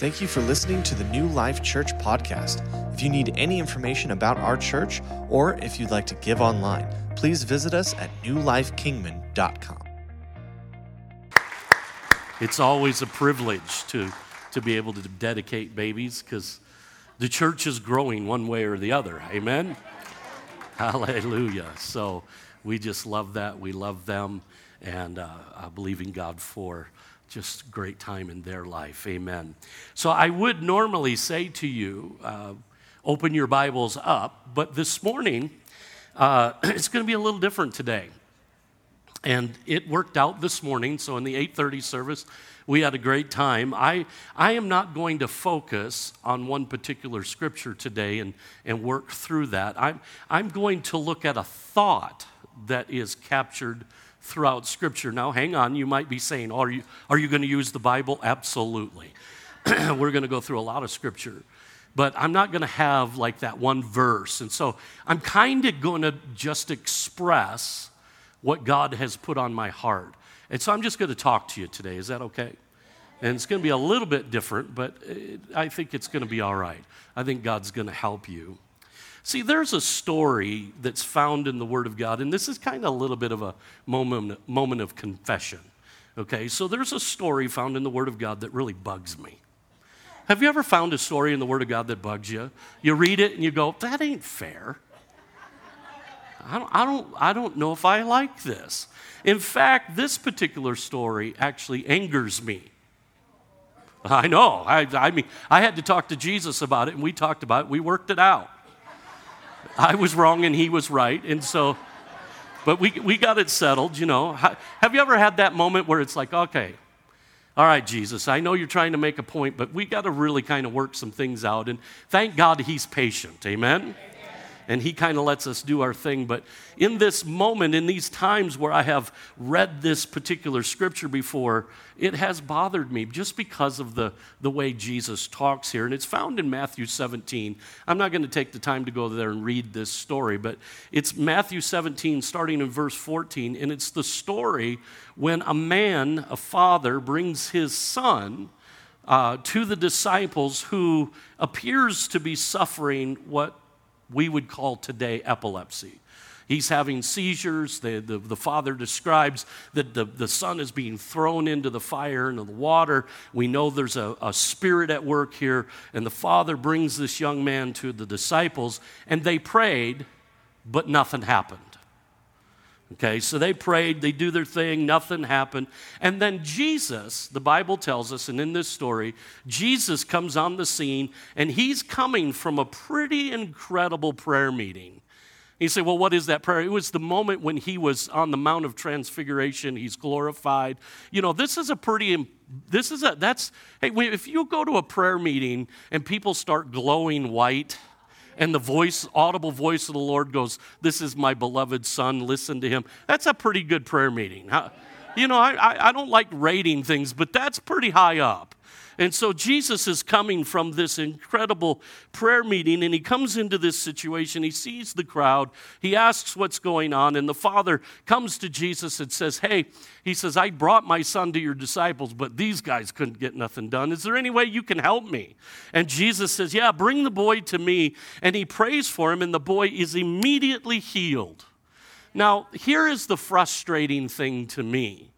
Thank you for listening to the New Life Church podcast. If you need any information about our church or if you'd like to give online, please visit us at newlifekingman.com. It's always a privilege to, to be able to dedicate babies because the church is growing one way or the other. Amen? Hallelujah. So we just love that. We love them. And uh, I believe in God for just great time in their life. Amen. So I would normally say to you, uh, open your Bibles up, but this morning, uh, it's going to be a little different today. And it worked out this morning. So in the 8:30 service, we had a great time. I, I am not going to focus on one particular scripture today and, and work through that. I'm, I'm going to look at a thought that is captured throughout Scripture. Now, hang on, you might be saying, Are you, are you going to use the Bible? Absolutely. We're going to go through a lot of Scripture. But I'm not going to have like that one verse. And so I'm kind of going to just express what God has put on my heart. And so I'm just going to talk to you today. Is that okay? And it's going to be a little bit different, but it, I think it's going to be all right. I think God's going to help you. See, there's a story that's found in the Word of God, and this is kind of a little bit of a moment, moment of confession. Okay, so there's a story found in the Word of God that really bugs me. Have you ever found a story in the Word of God that bugs you? You read it and you go, that ain't fair. I don't, I don't, I don't know if I like this. In fact, this particular story actually angers me. I know. I, I mean, I had to talk to Jesus about it, and we talked about it. We worked it out. I was wrong and he was right. And so, but we, we got it settled, you know. Have you ever had that moment where it's like, okay, all right, Jesus, I know you're trying to make a point, but we got to really kind of work some things out. And thank God he's patient. Amen? And he kind of lets us do our thing. But in this moment, in these times where I have read this particular scripture before, it has bothered me just because of the, the way Jesus talks here. And it's found in Matthew 17. I'm not going to take the time to go there and read this story, but it's Matthew 17, starting in verse 14. And it's the story when a man, a father, brings his son. Uh, to the disciples who appears to be suffering what we would call today epilepsy. He's having seizures. The, the, the, father describes that the, the son is being thrown into the fire and the water. We know there's a, a spirit at work here. And the father brings this young man to the disciples, and they prayed, but nothing happened. Okay, so they prayed, they do their thing, nothing happened. And then Jesus, the Bible tells us, and in this story, Jesus comes on the scene and he's coming from a pretty incredible prayer meeting. You say, well, what is that prayer? It was the moment when he was on the Mount of Transfiguration. He's glorified. You know, this is a pretty, this is a, that's, hey, if you go to a prayer meeting and people start glowing white, and the voice, audible voice of the Lord goes, This is my beloved son, listen to him. That's a pretty good prayer meeting. You know, I, I don't like rating things, but that's pretty high up. And so Jesus is coming from this incredible prayer meeting, and he comes into this situation. He sees the crowd. He asks what's going on, and the father comes to Jesus and says, Hey, he says, I brought my son to your disciples, but these guys couldn't get nothing done. Is there any way you can help me? And Jesus says, Yeah, bring the boy to me. And he prays for him, and the boy is immediately healed. Now, here is the frustrating thing to me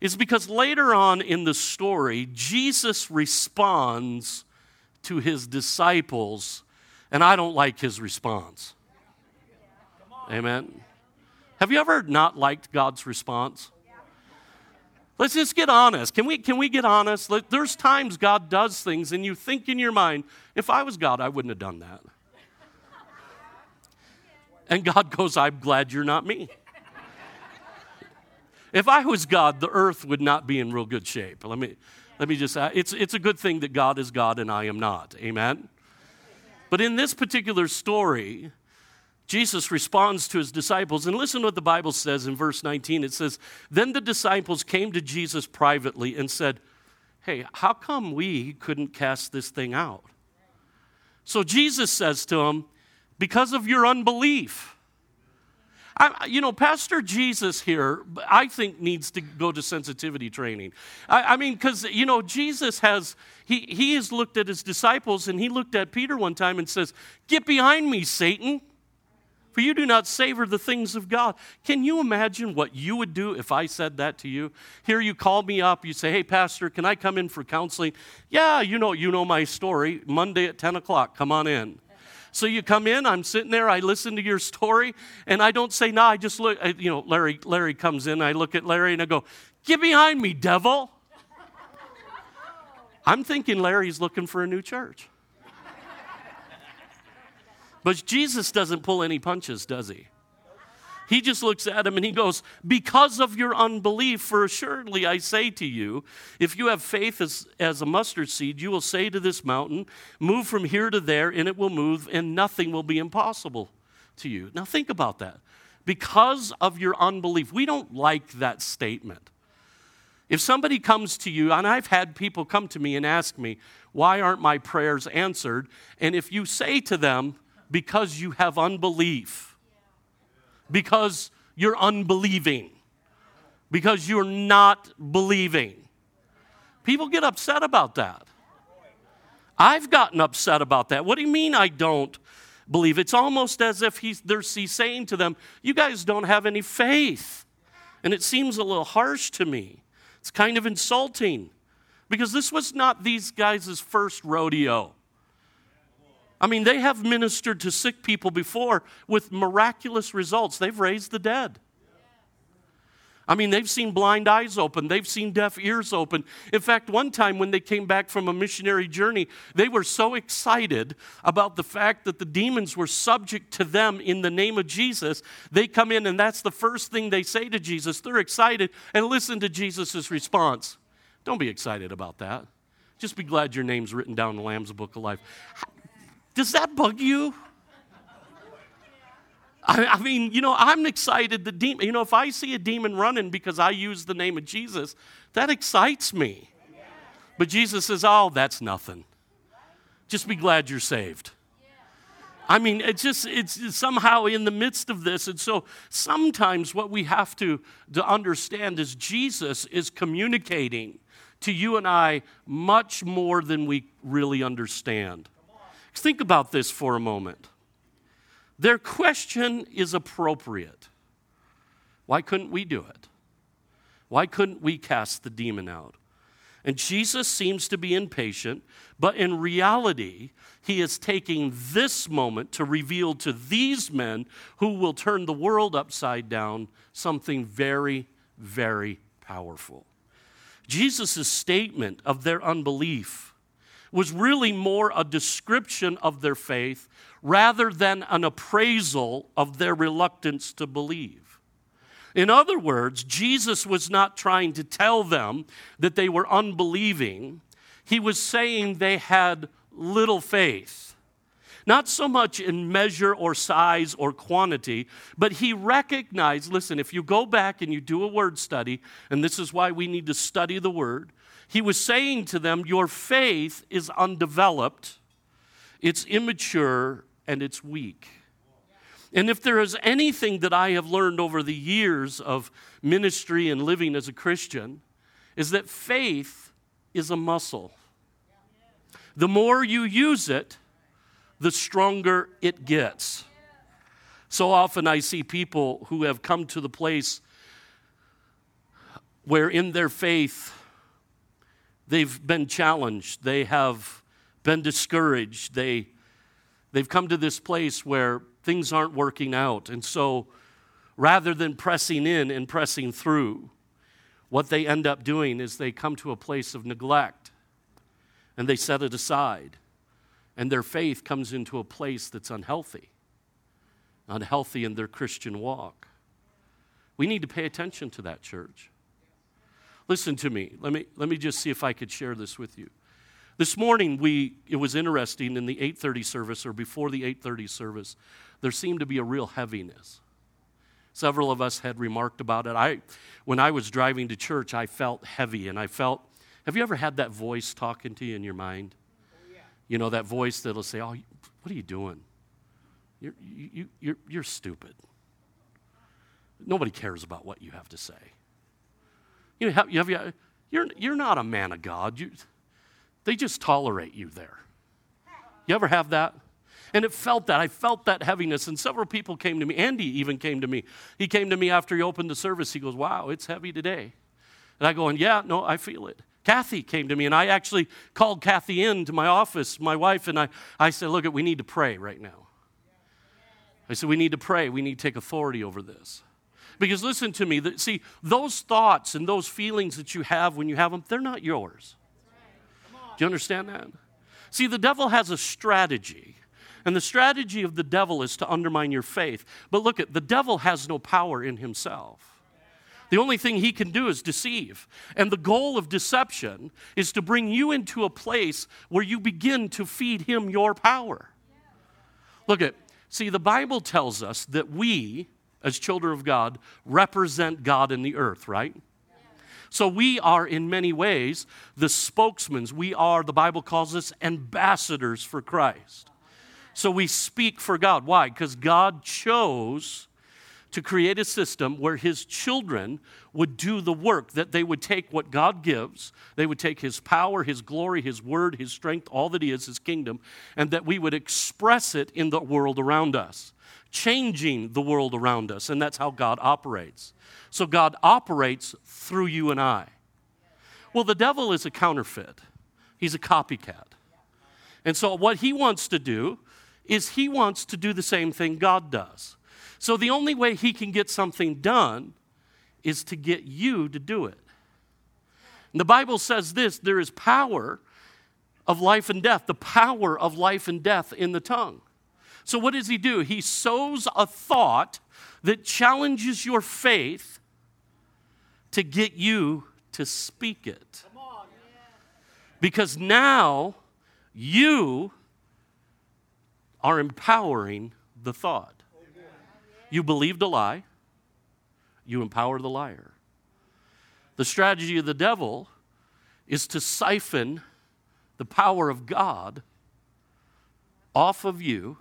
is because later on in the story, Jesus responds to his disciples, and I don't like his response. Amen. Have you ever not liked God's response? Let's just get honest. Can we, can we get honest? There's times God does things, and you think in your mind, if I was God, I wouldn't have done that. And God goes, I'm glad you're not me. If I was God, the earth would not be in real good shape. Let me, let me just, uh, it's, it's a good thing that God is God and I am not. Amen? But in this particular story, Jesus responds to his disciples. And listen to what the Bible says in verse 19. It says, Then the disciples came to Jesus privately and said, Hey, how come we couldn't cast this thing out? So Jesus says to them, Because of your unbelief. I, you know, Pastor Jesus here, I think, needs to go to sensitivity training. I, I mean, because, you know, Jesus has, he, he has looked at his disciples and he looked at Peter one time and says, Get behind me, Satan, for you do not savor the things of God. Can you imagine what you would do if I said that to you? Here you call me up, you say, Hey, Pastor, can I come in for counseling? Yeah, you know, you know my story. Monday at 10 o'clock, come on in. So you come in, I'm sitting there, I listen to your story, and I don't say, no, I just look, you know, Larry, Larry comes in, I look at Larry and I go, get behind me, devil. I'm thinking Larry's looking for a new church. But Jesus doesn't pull any punches, does he? He just looks at him and he goes, Because of your unbelief, for assuredly I say to you, if you have faith as, as a mustard seed, you will say to this mountain, Move from here to there, and it will move, and nothing will be impossible to you. Now think about that. Because of your unbelief, we don't like that statement. If somebody comes to you, and I've had people come to me and ask me, Why aren't my prayers answered? And if you say to them, Because you have unbelief, because you're unbelieving, because you're not believing. People get upset about that. I've gotten upset about that. What do you mean I don't believe? It's almost as if he's, he's saying to them, You guys don't have any faith. And it seems a little harsh to me. It's kind of insulting because this was not these guys' first rodeo. I mean, they have ministered to sick people before with miraculous results. They've raised the dead. I mean, they've seen blind eyes open, they've seen deaf ears open. In fact, one time when they came back from a missionary journey, they were so excited about the fact that the demons were subject to them in the name of Jesus. They come in, and that's the first thing they say to Jesus. They're excited, and listen to Jesus' response. Don't be excited about that. Just be glad your name's written down in the Lamb's Book of Life. Does that bug you? I, I mean, you know, I'm excited. The demon, you know, if I see a demon running because I use the name of Jesus, that excites me. But Jesus says, "Oh, that's nothing. Just be glad you're saved." I mean, it's just, it's somehow in the midst of this. And so sometimes what we have to, to understand is Jesus is communicating to you and I much more than we really understand. Think about this for a moment. Their question is appropriate. Why couldn't we do it? Why couldn't we cast the demon out? And Jesus seems to be impatient, but in reality, he is taking this moment to reveal to these men who will turn the world upside down something very, very powerful. Jesus' statement of their unbelief was really more a description of their faith rather than an appraisal of their reluctance to believe. In other words, Jesus was not trying to tell them that they were unbelieving, he was saying they had little faith. Not so much in measure or size or quantity, but he recognized listen, if you go back and you do a word study, and this is why we need to study the word, he was saying to them, Your faith is undeveloped, it's immature, and it's weak. And if there is anything that I have learned over the years of ministry and living as a Christian, is that faith is a muscle. The more you use it, the stronger it gets. So often I see people who have come to the place where in their faith They've been challenged. They have been discouraged. They, they've come to this place where things aren't working out. And so rather than pressing in and pressing through, what they end up doing is they come to a place of neglect and they set it aside. And their faith comes into a place that's unhealthy, unhealthy in their Christian walk. We need to pay attention to that, church. Listen to me. Let me, let me just see if I could share this with you. This morning, we, it was interesting in the 8.30 service or before the 8.30 service, there seemed to be a real heaviness. Several of us had remarked about it. I, when I was driving to church, I felt heavy and I felt, have you ever had that voice talking to you in your mind? Oh, yeah. You know, that voice that'll say, oh, what are you doing? You're, you, you're, you're stupid. Nobody cares about what you have to say. You have, you have, you're, you're not a man of God. You, they just tolerate you there. You ever have that? And it felt that. I felt that heaviness. And several people came to me. Andy even came to me. He came to me after he opened the service. He goes, Wow, it's heavy today. And I go, and yeah, no, I feel it. Kathy came to me, and I actually called Kathy in to my office, my wife, and I, I said, Look, we need to pray right now. I said, We need to pray. We need to take authority over this. Because listen to me, see, those thoughts and those feelings that you have when you have them, they're not yours. Do you understand that? See, the devil has a strategy. And the strategy of the devil is to undermine your faith. But look at the devil has no power in himself. The only thing he can do is deceive. And the goal of deception is to bring you into a place where you begin to feed him your power. Look at, see, the Bible tells us that we, as children of God, represent God in the earth, right? So we are, in many ways, the spokesmen. We are, the Bible calls us, ambassadors for Christ. So we speak for God. Why? Because God chose to create a system where his children would do the work, that they would take what God gives, they would take his power, his glory, his word, his strength, all that he is, his kingdom, and that we would express it in the world around us changing the world around us. And that's how God operates. So God operates through you and I. Well, the devil is a counterfeit, he's a copycat. And so what he wants to do is he wants to do the same thing God does. So the only way he can get something done is to get you to do it. And the Bible says this there is power of life and death, the power of life and death in the tongue. So, what does he do? He sows a thought that challenges your faith to get you to speak it. Because now you are empowering the thought. You believed a lie, you empower the liar. The strategy of the devil is to siphon the power of God off of you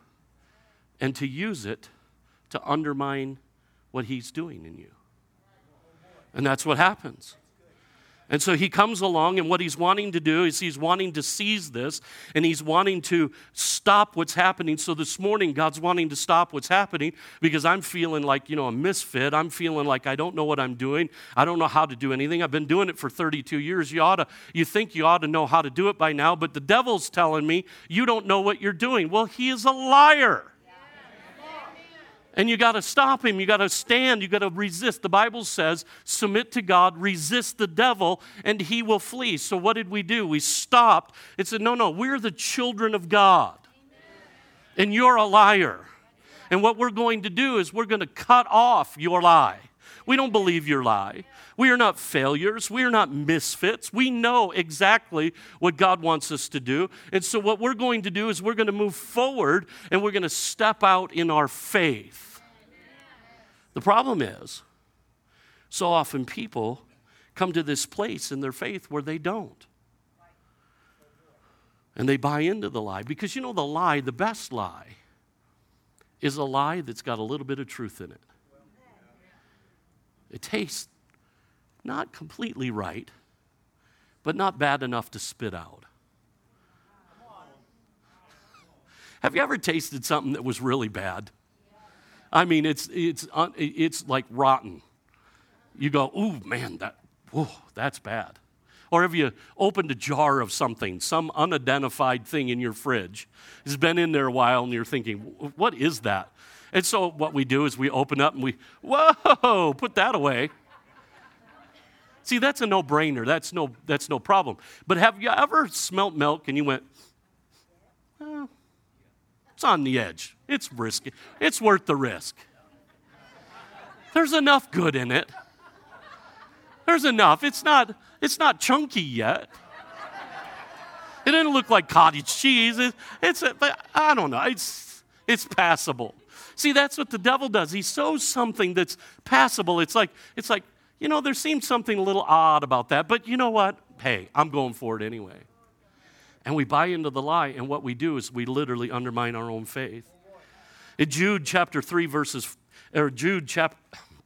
and to use it to undermine what he's doing in you. And that's what happens. And so he comes along, and what he's wanting to do is he's wanting to seize this and he's wanting to stop what's happening. So this morning, God's wanting to stop what's happening because I'm feeling like, you know, a misfit. I'm feeling like I don't know what I'm doing. I don't know how to do anything. I've been doing it for 32 years. You ought to, you think you ought to know how to do it by now, but the devil's telling me you don't know what you're doing. Well, he is a liar. And you got to stop him. You got to stand. You got to resist. The Bible says, submit to God, resist the devil, and he will flee. So what did we do? We stopped. It said, no, no, we're the children of God. And you're a liar. And what we're going to do is we're going to cut off your lie. We don't believe your lie. We are not failures. We are not misfits. We know exactly what God wants us to do. And so, what we're going to do is we're going to move forward and we're going to step out in our faith. The problem is, so often people come to this place in their faith where they don't. And they buy into the lie. Because you know, the lie, the best lie, is a lie that's got a little bit of truth in it. It tastes not completely right, but not bad enough to spit out. Have you ever tasted something that was really bad? I mean, it's, it's, it's like rotten. You go, ooh, man, that, whoa, that's bad. Or have you opened a jar of something, some unidentified thing in your fridge? It's been in there a while and you're thinking, what is that? And so what we do is we open up and we, whoa, put that away. See, that's a no brainer. That's no, that's no problem. But have you ever smelt milk and you went, well, it's on the edge. It's risky. It's worth the risk. There's enough good in it. There's enough. It's not, it's not chunky yet. It didn't look like cottage cheese. It, it's, but I don't know. It's, it's passable. See, that's what the devil does. He sows something that's passable. It's like, it's like, you know, there seems something a little odd about that, but you know what? Hey, I'm going for it anyway. And we buy into the lie, and what we do is we literally undermine our own faith. In Jude chapter 3, verses, or Jude chapter,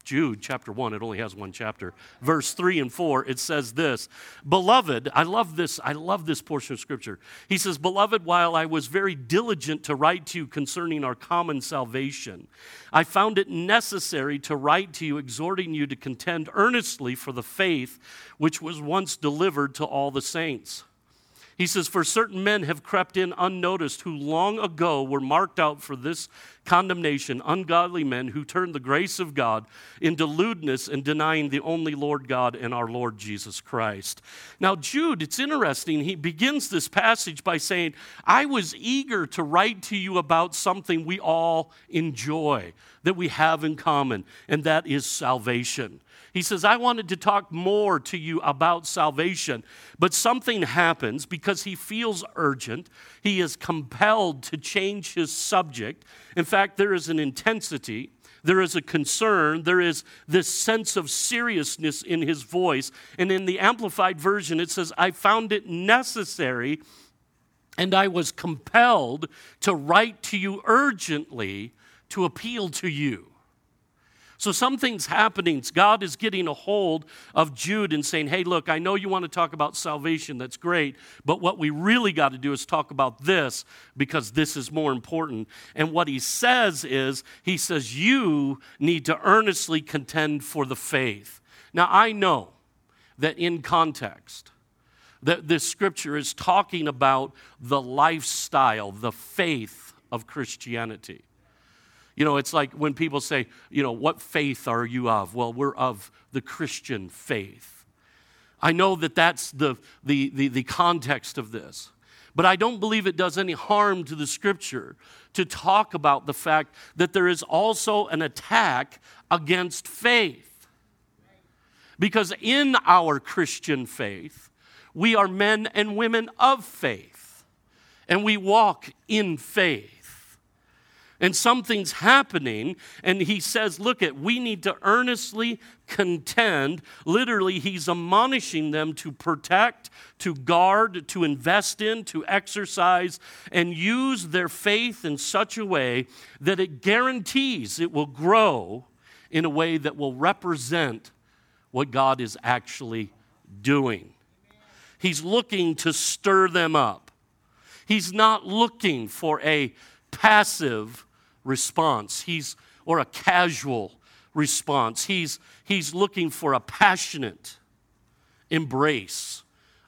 Jude, chapter 1, it only has one chapter, verse 3 and 4, it says this Beloved, I love this, I love this portion of scripture. He says, Beloved, while I was very diligent to write to you concerning our common salvation, I found it necessary to write to you, exhorting you to contend earnestly for the faith which was once delivered to all the saints. He says, For certain men have crept in unnoticed who long ago were marked out for this condemnation, ungodly men who turned the grace of God into lewdness and denying the only Lord God and our Lord Jesus Christ. Now, Jude, it's interesting. He begins this passage by saying, I was eager to write to you about something we all enjoy, that we have in common, and that is salvation. He says, I wanted to talk more to you about salvation, but something happens because he feels urgent. He is compelled to change his subject. In fact, there is an intensity, there is a concern, there is this sense of seriousness in his voice. And in the Amplified Version, it says, I found it necessary and I was compelled to write to you urgently to appeal to you. So something's happening. God is getting a hold of Jude and saying, hey, look, I know you want to talk about salvation. That's great. But what we really got to do is talk about this because this is more important. And what he says is, he says, you need to earnestly contend for the faith. Now, I know that in context, that this scripture is talking about the lifestyle, the faith of Christianity. You know, it's like when people say, you know, what faith are you of? Well, we're of the Christian faith. I know that that's the, the, the, the context of this. But I don't believe it does any harm to the scripture to talk about the fact that there is also an attack against faith. Because in our Christian faith, we are men and women of faith, and we walk in faith and something's happening and he says look at we need to earnestly contend. Literally he's admonishing them to protect to guard to invest in to exercise and use their faith in such a way that it guarantees it will grow in a way that will represent what God is actually doing. He's looking to stir them up. He's not looking for a passive response. He's or a casual response. He's he's looking for a passionate embrace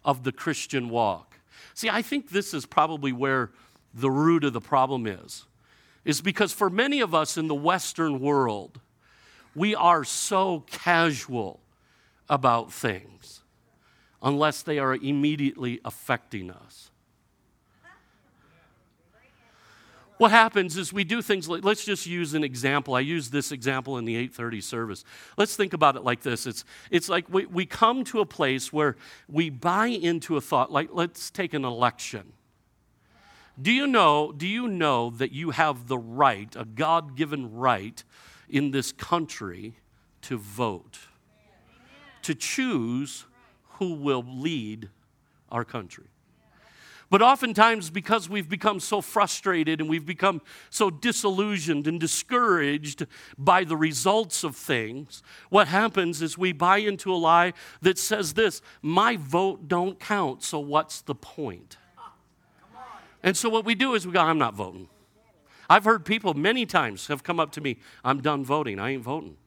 of the Christian walk. See, I think this is probably where the root of the problem is. Is because for many of us in the Western world, we are so casual about things unless they are immediately affecting us. What happens is we do things like let's just use an example. I use this example in the 830 service. Let's think about it like this. It's, it's like we, we come to a place where we buy into a thought like let's take an election. Do you know do you know that you have the right a god-given right in this country to vote? To choose who will lead our country but oftentimes, because we've become so frustrated and we've become so disillusioned and discouraged by the results of things, what happens is we buy into a lie that says this my vote don't count, so what's the point? And so what we do is we go, I'm not voting. I've heard people many times have come up to me, I'm done voting, I ain't voting.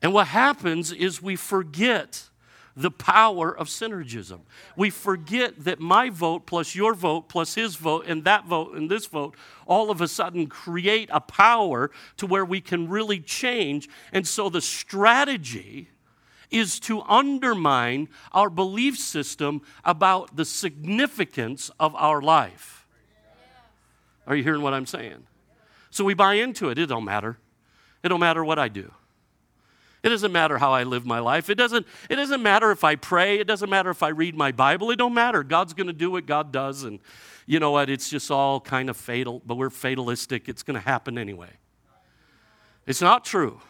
And what happens is we forget the power of synergism. We forget that my vote plus your vote plus his vote and that vote and this vote all of a sudden create a power to where we can really change. And so the strategy is to undermine our belief system about the significance of our life. Are you hearing what I'm saying? So we buy into it. It don't matter. It don't matter what I do. It doesn't matter how I live my life. It doesn't, it doesn't matter if I pray. It doesn't matter if I read my Bible. It don't matter. God's going to do what God does. And you know what? It's just all kind of fatal, but we're fatalistic. It's going to happen anyway. It's not true.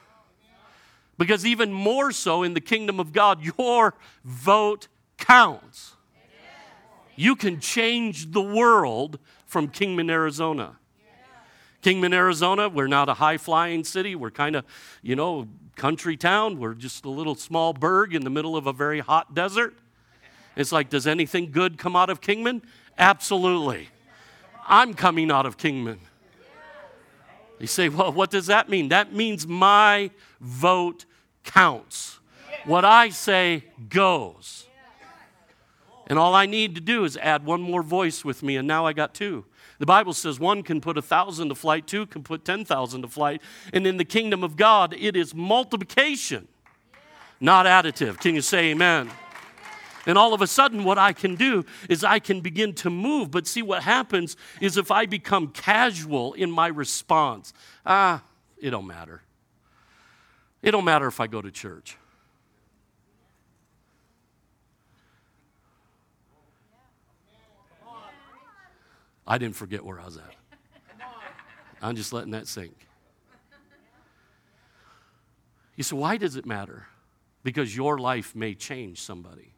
Because even more so in the kingdom of God, your vote counts. You can change the world from Kingman, Arizona. Kingman, Arizona, we're not a high flying city. We're kind of, you know, country town. We're just a little small burg in the middle of a very hot desert. It's like, does anything good come out of Kingman? Absolutely. I'm coming out of Kingman. You say, well, what does that mean? That means my vote counts. What I say goes. And all I need to do is add one more voice with me, and now I got two. The Bible says one can put a thousand to flight, two can put 10,000 to flight. And in the kingdom of God, it is multiplication, not additive. Can you say amen? And all of a sudden, what I can do is I can begin to move. But see, what happens is if I become casual in my response, ah, it don't matter. It don't matter if I go to church. I didn't forget where I was at. I'm just letting that sink. You say, why does it matter? Because your life may change somebody.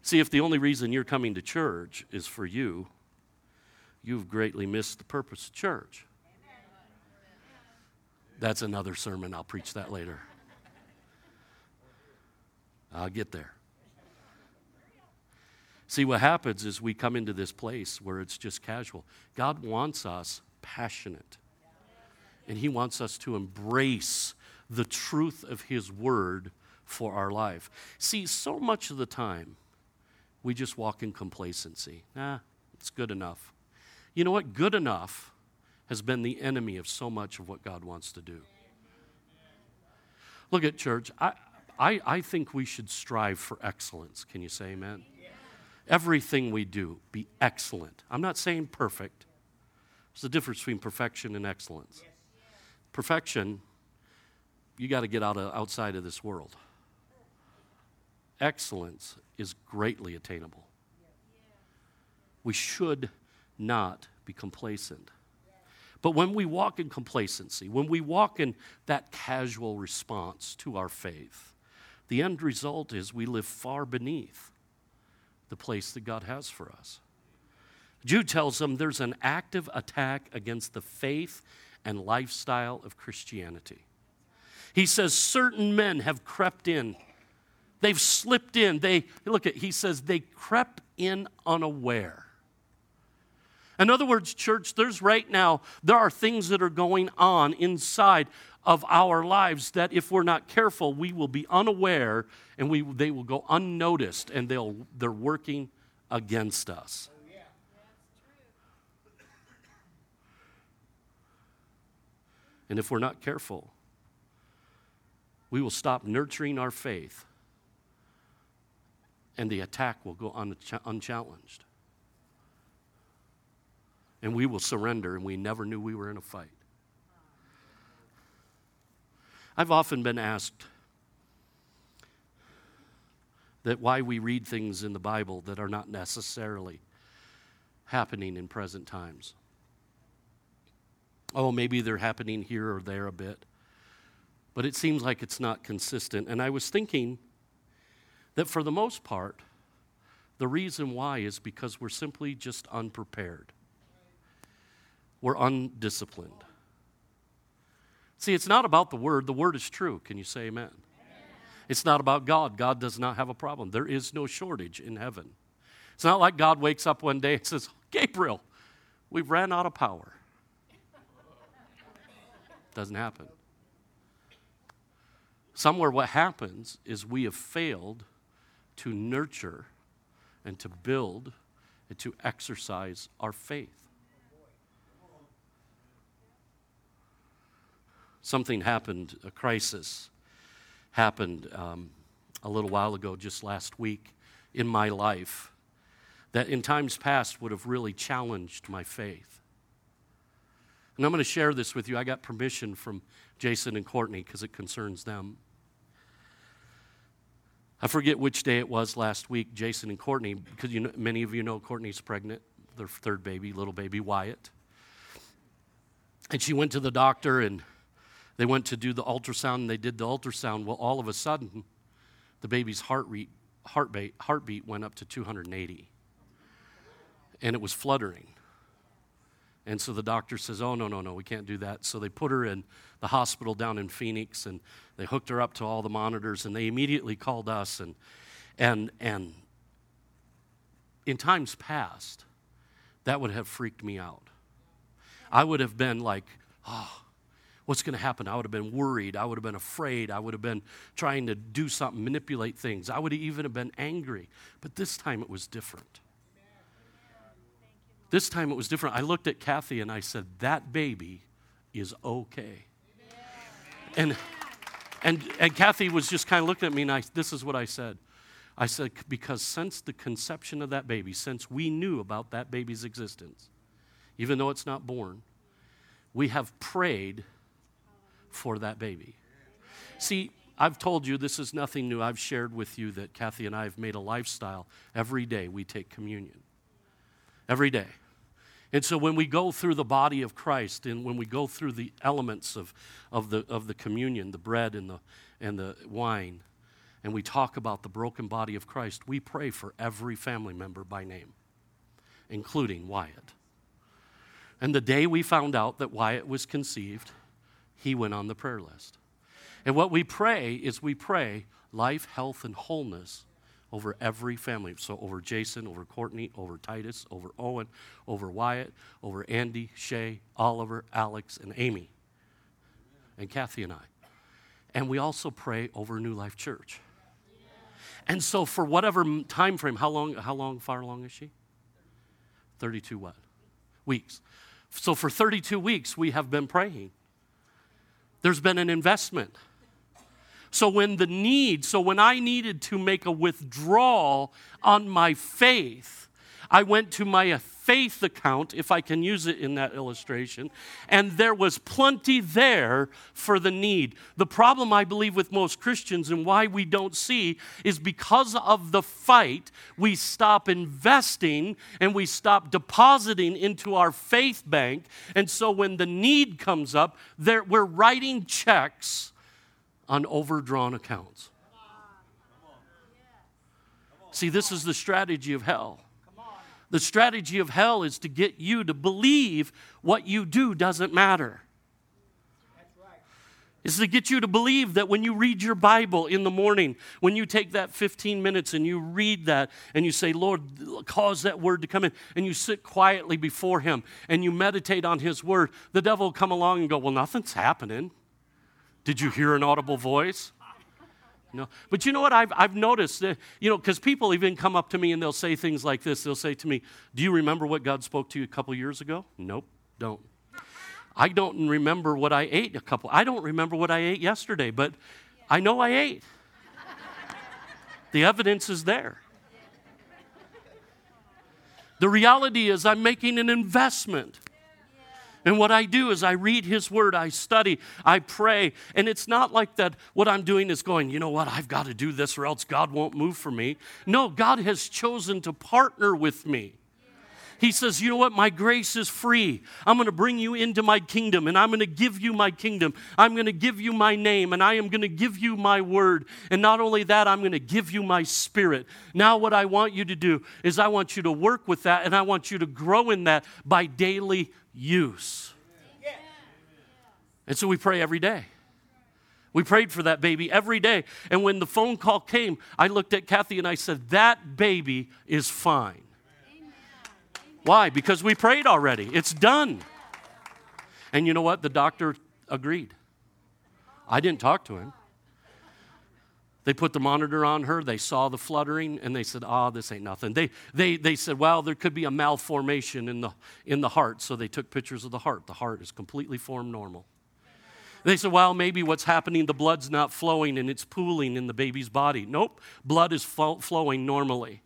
See, if the only reason you're coming to church is for you, you've greatly missed the purpose of church. That's another sermon. I'll preach that later. I'll get there. See, what happens is we come into this place where it's just casual. God wants us passionate, and He wants us to embrace the truth of His Word for our life. See, so much of the time, we just walk in complacency. Ah, it's good enough. You know what? Good enough has been the enemy of so much of what God wants to do. Look at church. I, I, I think we should strive for excellence. Can you say amen? Everything we do, be excellent. I'm not saying perfect. There's a difference between perfection and excellence. Perfection, you got to get out of, outside of this world. Excellence is greatly attainable. We should not be complacent. But when we walk in complacency, when we walk in that casual response to our faith, the end result is we live far beneath the place that God has for us. Jude tells them there's an active attack against the faith and lifestyle of Christianity. He says certain men have crept in. They've slipped in. They look at he says they crept in unaware. In other words, church, there's right now, there are things that are going on inside of our lives that if we're not careful, we will be unaware and we, they will go unnoticed and they'll, they're working against us. And if we're not careful, we will stop nurturing our faith and the attack will go unchallenged. And we will surrender and we never knew we were in a fight. I've often been asked that why we read things in the Bible that are not necessarily happening in present times. Oh, maybe they're happening here or there a bit, but it seems like it's not consistent. And I was thinking that for the most part, the reason why is because we're simply just unprepared. We're undisciplined. See, it's not about the word. The word is true. Can you say amen? amen? It's not about God. God does not have a problem. There is no shortage in heaven. It's not like God wakes up one day and says, Gabriel, we've ran out of power. Doesn't happen. Somewhere, what happens is we have failed to nurture and to build and to exercise our faith. Something happened, a crisis happened um, a little while ago, just last week, in my life that in times past would have really challenged my faith. And I'm going to share this with you. I got permission from Jason and Courtney because it concerns them. I forget which day it was last week, Jason and Courtney, because you know, many of you know Courtney's pregnant, their third baby, little baby Wyatt. And she went to the doctor and they went to do the ultrasound and they did the ultrasound. Well, all of a sudden, the baby's heart rate, heartbeat, heartbeat went up to 280. And it was fluttering. And so the doctor says, Oh, no, no, no, we can't do that. So they put her in the hospital down in Phoenix and they hooked her up to all the monitors and they immediately called us. And, and, and in times past, that would have freaked me out. I would have been like, Oh, what's going to happen? I would have been worried. I would have been afraid. I would have been trying to do something, manipulate things. I would have even have been angry. But this time it was different. This time it was different. I looked at Kathy and I said, That baby is okay. And, and, and Kathy was just kind of looking at me, and I, this is what I said. I said, Because since the conception of that baby, since we knew about that baby's existence, even though it's not born, we have prayed for that baby. See, I've told you this is nothing new. I've shared with you that Kathy and I have made a lifestyle. Every day we take communion. Every day. And so when we go through the body of Christ and when we go through the elements of, of, the, of the communion, the bread and the, and the wine, and we talk about the broken body of Christ, we pray for every family member by name, including Wyatt. And the day we found out that Wyatt was conceived, he went on the prayer list. And what we pray is we pray life, health, and wholeness over every family. So over Jason, over Courtney, over Titus, over Owen, over Wyatt, over Andy, Shay, Oliver, Alex, and Amy, and Kathy and I. And we also pray over New Life Church. And so for whatever time frame, how long, how long, far along is she? 32 what? Weeks. So for 32 weeks, we have been praying. There's been an investment. So when the need, so when I needed to make a withdrawal on my faith, I went to my faith account, if I can use it in that illustration, and there was plenty there for the need. The problem I believe with most Christians and why we don't see is because of the fight, we stop investing and we stop depositing into our faith bank. And so when the need comes up, there, we're writing checks on overdrawn accounts. See, this is the strategy of hell. The strategy of hell is to get you to believe what you do doesn't matter. Is to get you to believe that when you read your Bible in the morning, when you take that 15 minutes and you read that and you say, Lord, cause that word to come in, and you sit quietly before Him and you meditate on His word, the devil will come along and go, Well, nothing's happening. Did you hear an audible voice? No. But you know what? I've, I've noticed that, you know, because people even come up to me and they'll say things like this. They'll say to me, Do you remember what God spoke to you a couple years ago? Nope, don't. I don't remember what I ate a couple. I don't remember what I ate yesterday, but I know I ate. The evidence is there. The reality is, I'm making an investment. And what I do is I read His Word, I study, I pray. And it's not like that what I'm doing is going, you know what, I've got to do this or else God won't move for me. No, God has chosen to partner with me. He says, You know what? My grace is free. I'm going to bring you into my kingdom and I'm going to give you my kingdom. I'm going to give you my name and I am going to give you my word. And not only that, I'm going to give you my spirit. Now, what I want you to do is I want you to work with that and I want you to grow in that by daily use. And so we pray every day. We prayed for that baby every day. And when the phone call came, I looked at Kathy and I said, That baby is fine. Why? Because we prayed already. It's done. And you know what? The doctor agreed. I didn't talk to him. They put the monitor on her, they saw the fluttering, and they said, Ah, oh, this ain't nothing. They, they, they said, Well, there could be a malformation in the, in the heart. So they took pictures of the heart. The heart is completely formed normal. They said, Well, maybe what's happening, the blood's not flowing and it's pooling in the baby's body. Nope, blood is flo- flowing normally.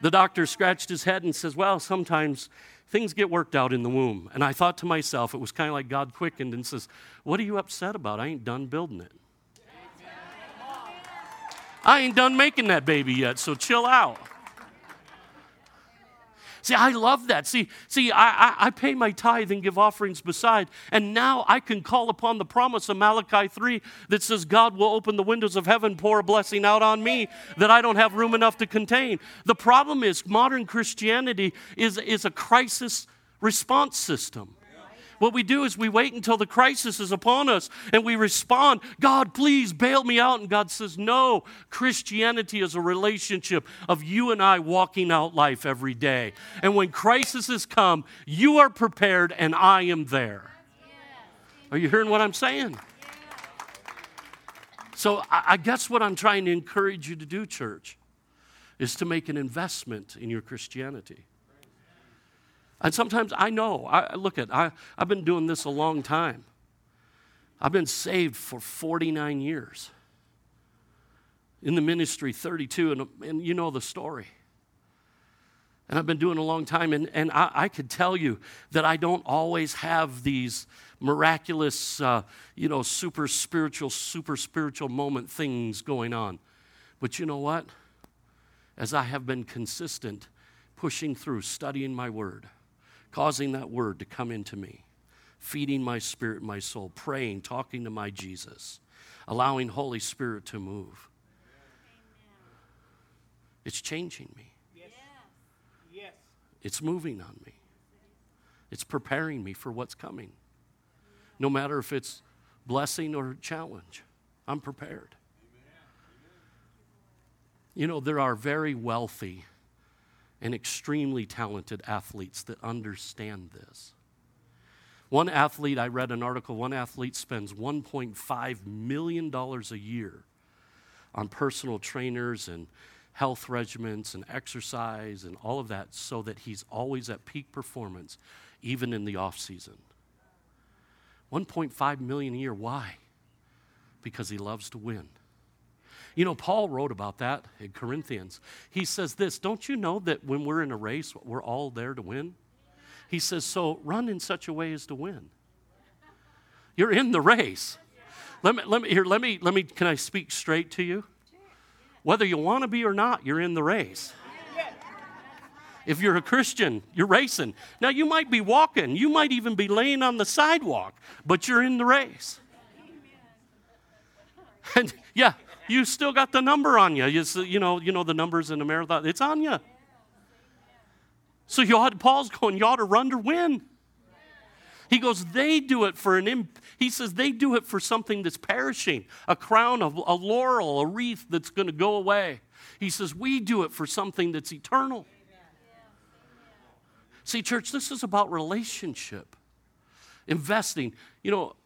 The doctor scratched his head and says, Well, sometimes things get worked out in the womb. And I thought to myself, it was kind of like God quickened and says, What are you upset about? I ain't done building it. I ain't done making that baby yet, so chill out. See, I love that. See, see, I, I, I, pay my tithe and give offerings beside, and now I can call upon the promise of Malachi 3 that says, God will open the windows of heaven, pour a blessing out on me that I don't have room enough to contain. The problem is modern Christianity is, is a crisis response system. What we do is we wait until the crisis is upon us and we respond, God, please bail me out. And God says, No, Christianity is a relationship of you and I walking out life every day. And when crises come, you are prepared and I am there. Are you hearing what I'm saying? So I guess what I'm trying to encourage you to do, church, is to make an investment in your Christianity. And sometimes I know, I look at, I, I've been doing this a long time. I've been saved for 49 years. In the ministry, 32, and, and you know the story. And I've been doing a long time, and, and I, I could tell you that I don't always have these miraculous, uh, you know, super spiritual, super spiritual moment things going on. But you know what? As I have been consistent, pushing through, studying my word, causing that word to come into me, feeding my spirit, and my soul, praying, talking to my Jesus, allowing Holy Spirit to move. It's changing me. Yes. Yes. It's moving on me. It's preparing me for what's coming. No matter if it's blessing or challenge, I'm prepared. You know, there are very wealthy and extremely talented athletes that understand this. One athlete, I read an article, one athlete spends $1.5 million a year on personal trainers and health regimens and exercise and all of that so that he's always at peak performance, even in the off season. 1.5 million a year. Why? Because he loves to win. You know, Paul wrote about that in Corinthians. He says this Don't you know that when we're in a race, we're all there to win? He says, So run in such a way as to win. You're in the race. Let me, let me, here, let me, let me, can I speak straight to you? Whether you want to be or not, you're in the race. If you're a Christian, you're racing. Now, you might be walking, you might even be laying on the sidewalk, but you're in the race. And yeah, you still got the number on you. You, you, know, you know the numbers in a marathon, it's on you. So you ought, Paul's going, you ought to run to win. He goes, they do it for an, imp- he says, they do it for something that's perishing, a crown, of, a laurel, a wreath that's going to go away. He says, we do it for something that's eternal. See, church, this is about relationship, investing. You know,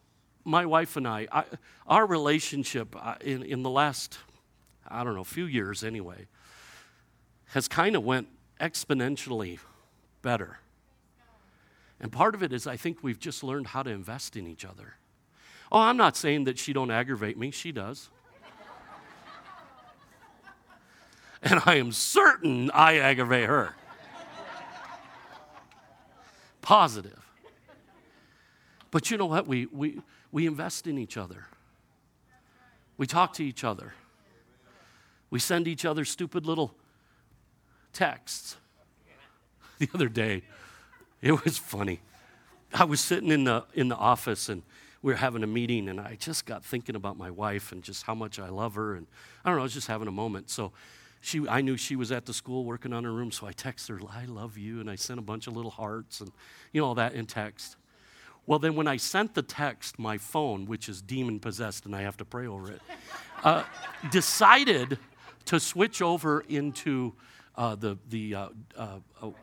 my wife and I, I our relationship uh, in, in the last, I don't know, few years anyway, has kind of went exponentially better. And part of it is I think we've just learned how to invest in each other. Oh, I'm not saying that she don't aggravate me, she does. and I am certain I aggravate her. Positive. But you know what? We, we, we invest in each other. We talk to each other. We send each other stupid little texts. The other day, it was funny. I was sitting in the, in the office and we were having a meeting, and I just got thinking about my wife and just how much I love her. And I don't know, I was just having a moment. So she, I knew she was at the school working on her room, so I texted her, I love you. And I sent a bunch of little hearts and, you know, all that in text. Well, then when I sent the text, my phone, which is demon possessed and I have to pray over it, uh, decided to switch over into uh, the, the uh, uh oh,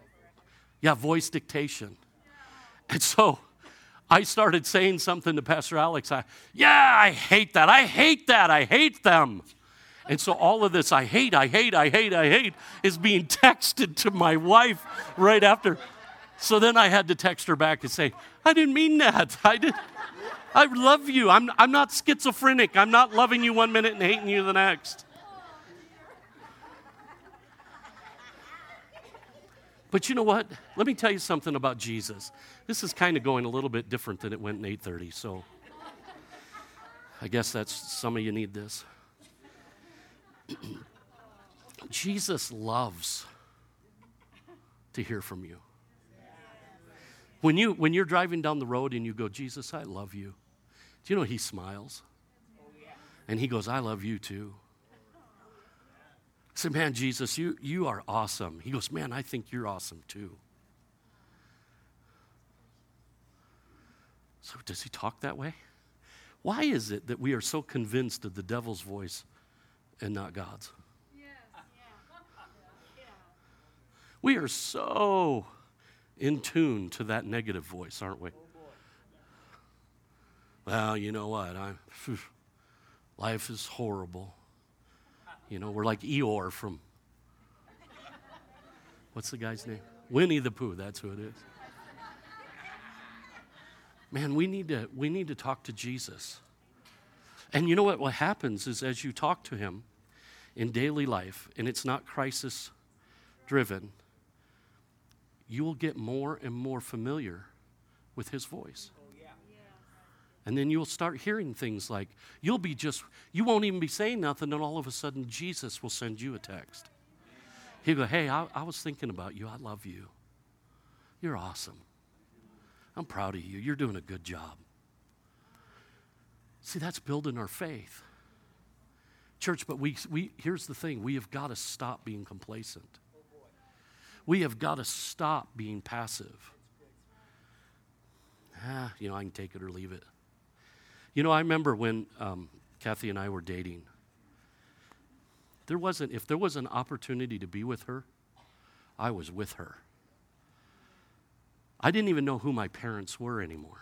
yeah, voice dictation. And so I started saying something to Pastor Alex. I, yeah, I hate that. I hate that. I hate them. And so all of this, I hate, I hate, I hate, I hate, is being texted to my wife right after. So then I had to text her back and say, I didn't mean that. I did. I love you. I'm, I'm not schizophrenic. I'm not loving you one minute and hating you the next. But you know what? Let me tell you something about Jesus. This is kind of going a little bit different than it went in 830, so I guess that's some of you need this. Jesus loves to hear from you. When, you, when you're driving down the road and you go, Jesus, I love you, do you know he smiles? And he goes, I love you too. I said, Man, Jesus, you, you are awesome. He goes, Man, I think you're awesome too. So, does he talk that way? Why is it that we are so convinced of the devil's voice and not God's? We are so in tune to that negative voice, aren't we? Well, you know what? I'm, life is horrible. You know, we're like Eeyore from, what's the guy's name? Winnie the Pooh, that's who it is. Man, we need to, we need to talk to Jesus. And you know what? What happens is as you talk to him in daily life, and it's not crisis driven, you will get more and more familiar with his voice. And then you'll start hearing things like, you'll be just, you won't even be saying nothing, and all of a sudden Jesus will send you a text. He'll go, Hey, I, I was thinking about you. I love you. You're awesome. I'm proud of you. You're doing a good job. See, that's building our faith. Church, but we, we, here's the thing we have got to stop being complacent. We have got to stop being passive. Ah, you know, I can take it or leave it. You know, I remember when um, Kathy and I were dating. There wasn't, if there was an opportunity to be with her, I was with her. I didn't even know who my parents were anymore.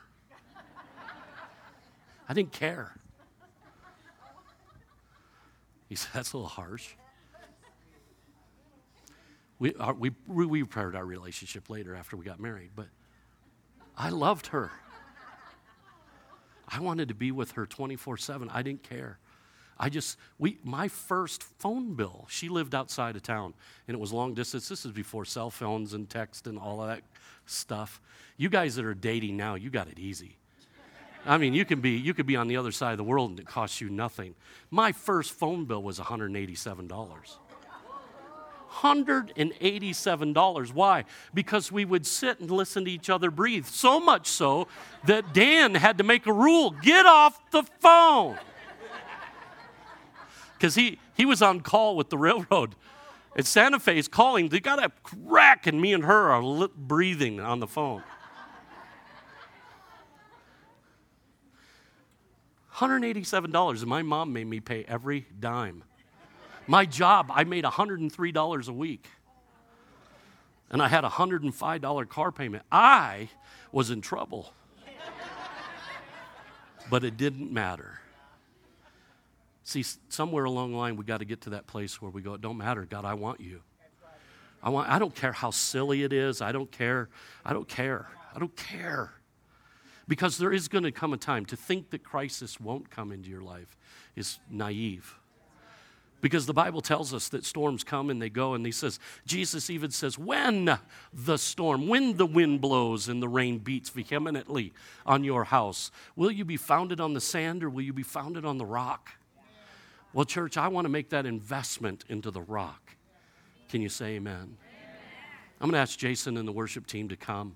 I didn't care. He said, That's a little harsh. We, our, we, we repaired our relationship later after we got married, but I loved her. I wanted to be with her 24 7. I didn't care. I just, we, my first phone bill, she lived outside of town and it was long distance. This is before cell phones and text and all of that stuff. You guys that are dating now, you got it easy. I mean, you can be, you could be on the other side of the world and it costs you nothing. My first phone bill was $187. $187. Why? Because we would sit and listen to each other breathe. So much so that Dan had to make a rule get off the phone. Because he, he was on call with the railroad. And Santa Fe is calling. They got a crack, and me and her are lip breathing on the phone. $187, and my mom made me pay every dime. My job, I made $103 a week. And I had a $105 car payment. I was in trouble. but it didn't matter. See, somewhere along the line, we got to get to that place where we go, it don't matter, God, I want you. I, want, I don't care how silly it is. I don't care. I don't care. I don't care. Because there is going to come a time to think that crisis won't come into your life is naive. Because the Bible tells us that storms come and they go, and he says, Jesus even says, when the storm, when the wind blows and the rain beats vehemently on your house, will you be founded on the sand or will you be founded on the rock? Well, church, I want to make that investment into the rock. Can you say amen? I'm going to ask Jason and the worship team to come.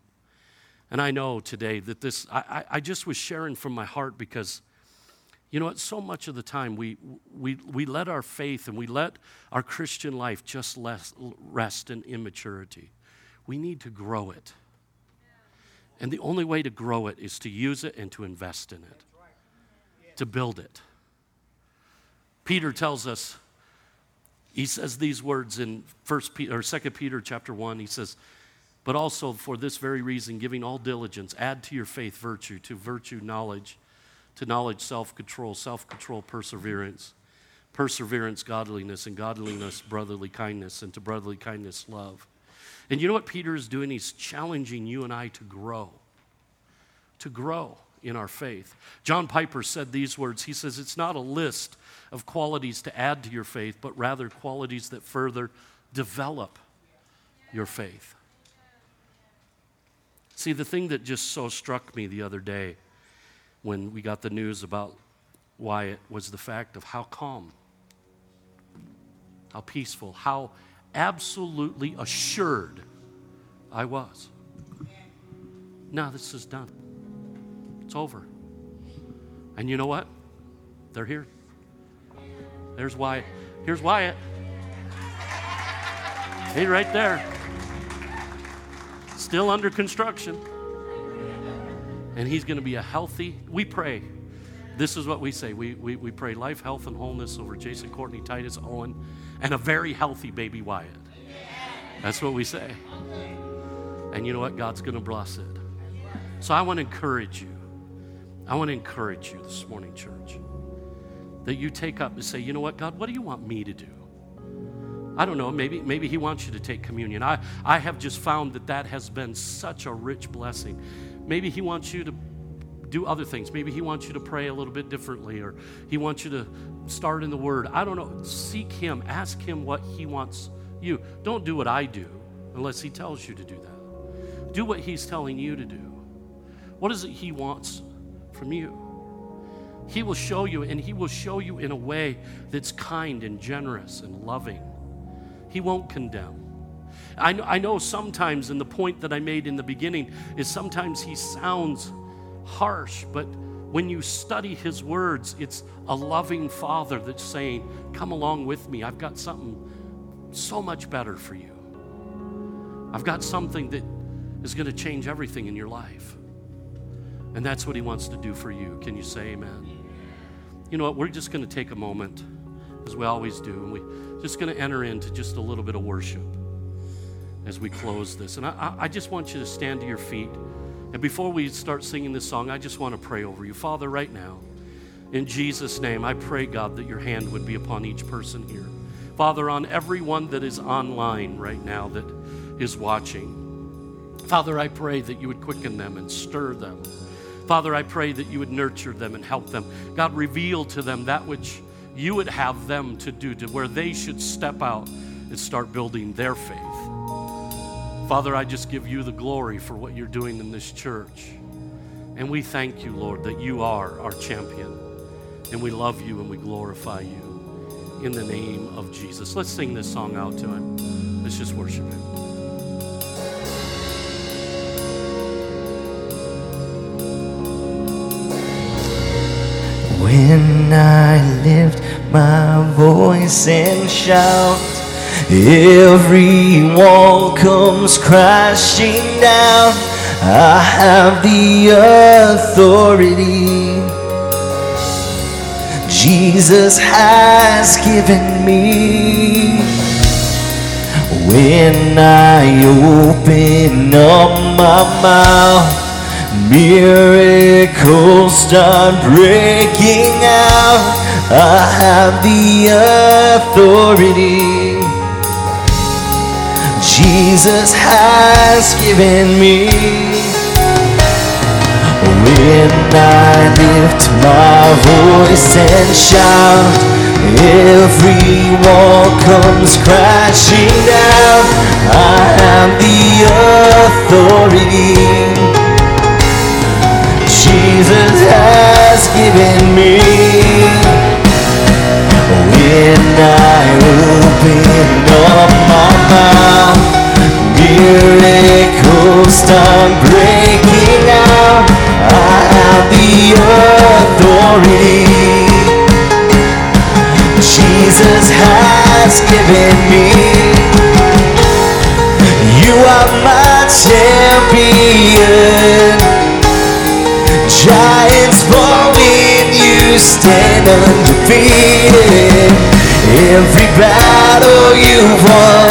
And I know today that this, I, I just was sharing from my heart because you know what? So much of the time we, we, we let our faith and we let our Christian life just rest in immaturity. We need to grow it. And the only way to grow it is to use it and to invest in it, to build it. Peter tells us, he says these words in First Peter or Second Peter chapter 1. He says, but also for this very reason, giving all diligence, add to your faith virtue, to virtue knowledge to knowledge, self control, self control, perseverance, perseverance, godliness, and godliness, brotherly kindness, and to brotherly kindness, love. And you know what Peter is doing? He's challenging you and I to grow, to grow in our faith. John Piper said these words He says, It's not a list of qualities to add to your faith, but rather qualities that further develop your faith. See, the thing that just so struck me the other day when we got the news about Wyatt was the fact of how calm, how peaceful, how absolutely assured I was. Now this is done. It's over. And you know what? They're here. There's Wyatt. Here's Wyatt. He's right there. Still under construction. And he's going to be a healthy, we pray. This is what we say. We, we, we pray life, health, and wholeness over Jason, Courtney, Titus, Owen, and a very healthy baby Wyatt. That's what we say. And you know what? God's going to bless it. So I want to encourage you. I want to encourage you this morning, church, that you take up and say, you know what, God, what do you want me to do? I don't know, maybe, maybe He wants you to take communion. I, I have just found that that has been such a rich blessing. Maybe He wants you to do other things. Maybe He wants you to pray a little bit differently, or He wants you to start in the Word. I don't know. Seek Him, ask Him what He wants you. Don't do what I do unless He tells you to do that. Do what He's telling you to do. What is it He wants from you? He will show you, and He will show you in a way that's kind and generous and loving. He won't condemn. I know, I know sometimes, and the point that I made in the beginning is sometimes He sounds harsh, but when you study His words, it's a loving Father that's saying, Come along with me. I've got something so much better for you. I've got something that is going to change everything in your life. And that's what He wants to do for you. Can you say amen? You know what? We're just going to take a moment, as we always do, and we're just going to enter into just a little bit of worship as we close this. And I, I just want you to stand to your feet. And before we start singing this song, I just want to pray over you. Father, right now, in Jesus' name, I pray, God, that your hand would be upon each person here. Father, on everyone that is online right now that is watching. Father, I pray that you would quicken them and stir them. Father, I pray that you would nurture them and help them. God, reveal to them that which you would have them to do, to where they should step out and start building their faith. Father, I just give you the glory for what you're doing in this church. And we thank you, Lord, that you are our champion. And we love you and we glorify you in the name of Jesus. Let's sing this song out to him. Let's just worship him. When I lift my voice and shout, every wall comes crashing down. I have the authority Jesus has given me. When I open up my mouth, Miracles start breaking out. I have the authority Jesus has given me. When I lift my voice and shout, every wall comes crashing down. I have the authority. Jesus has given me. When I open up my mouth, miracles start breaking out. I have the authority Jesus has given me. You are my champion falling, you stand undefeated. Every battle you've won,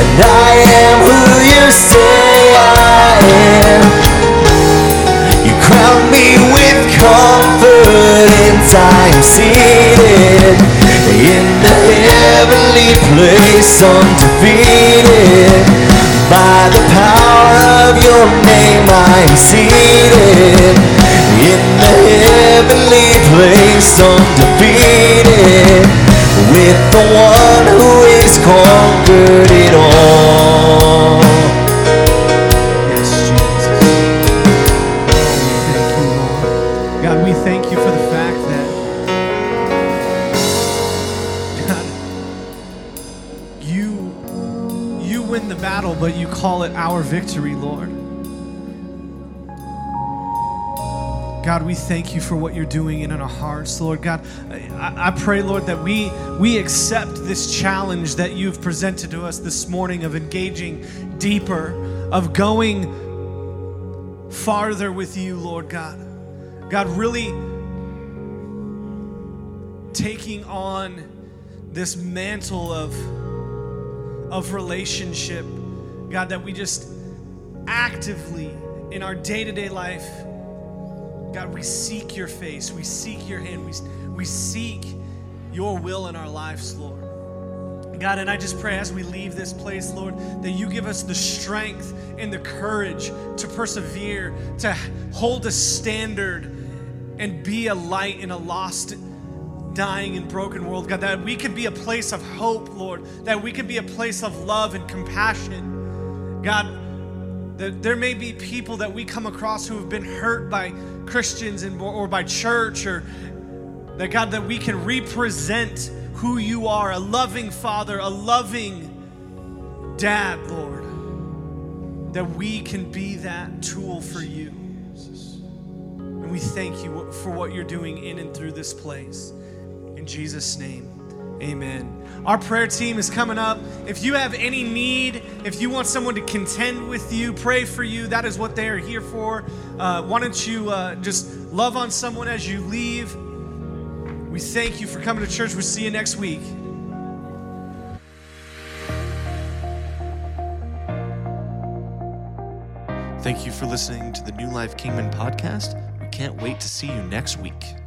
and I am who you say I am. You crown me with confidence. I am seated in the heavenly place, undefeated by the power of your name. I am seated in the heavenly place, undefeated with the one who has conquered it all. Yes, Jesus. Thank you, Lord. God, we thank you for the fact that God, you you win the battle, but you call it our victory, Lord. God, we thank you for what you're doing in our hearts, Lord. God, I, I pray, Lord, that we we accept this challenge that you've presented to us this morning of engaging deeper, of going farther with you, Lord God. God, really taking on this mantle of, of relationship, God, that we just actively in our day to day life, God, we seek your face, we seek your hand, we, we seek your will in our lives, Lord. God, and I just pray as we leave this place, Lord, that you give us the strength and the courage to persevere, to hold a standard and be a light in a lost, dying, and broken world. God, that we could be a place of hope, Lord, that we could be a place of love and compassion. God, that there may be people that we come across who have been hurt by Christians and, or by church, or that God, that we can represent who you are a loving father, a loving dad, Lord. That we can be that tool for you. And we thank you for what you're doing in and through this place. In Jesus' name, amen. Our prayer team is coming up. If you have any need, if you want someone to contend with you, pray for you, that is what they are here for. Uh, why don't you uh, just love on someone as you leave? We thank you for coming to church. We'll see you next week. Thank you for listening to the New Life Kingman podcast. We can't wait to see you next week.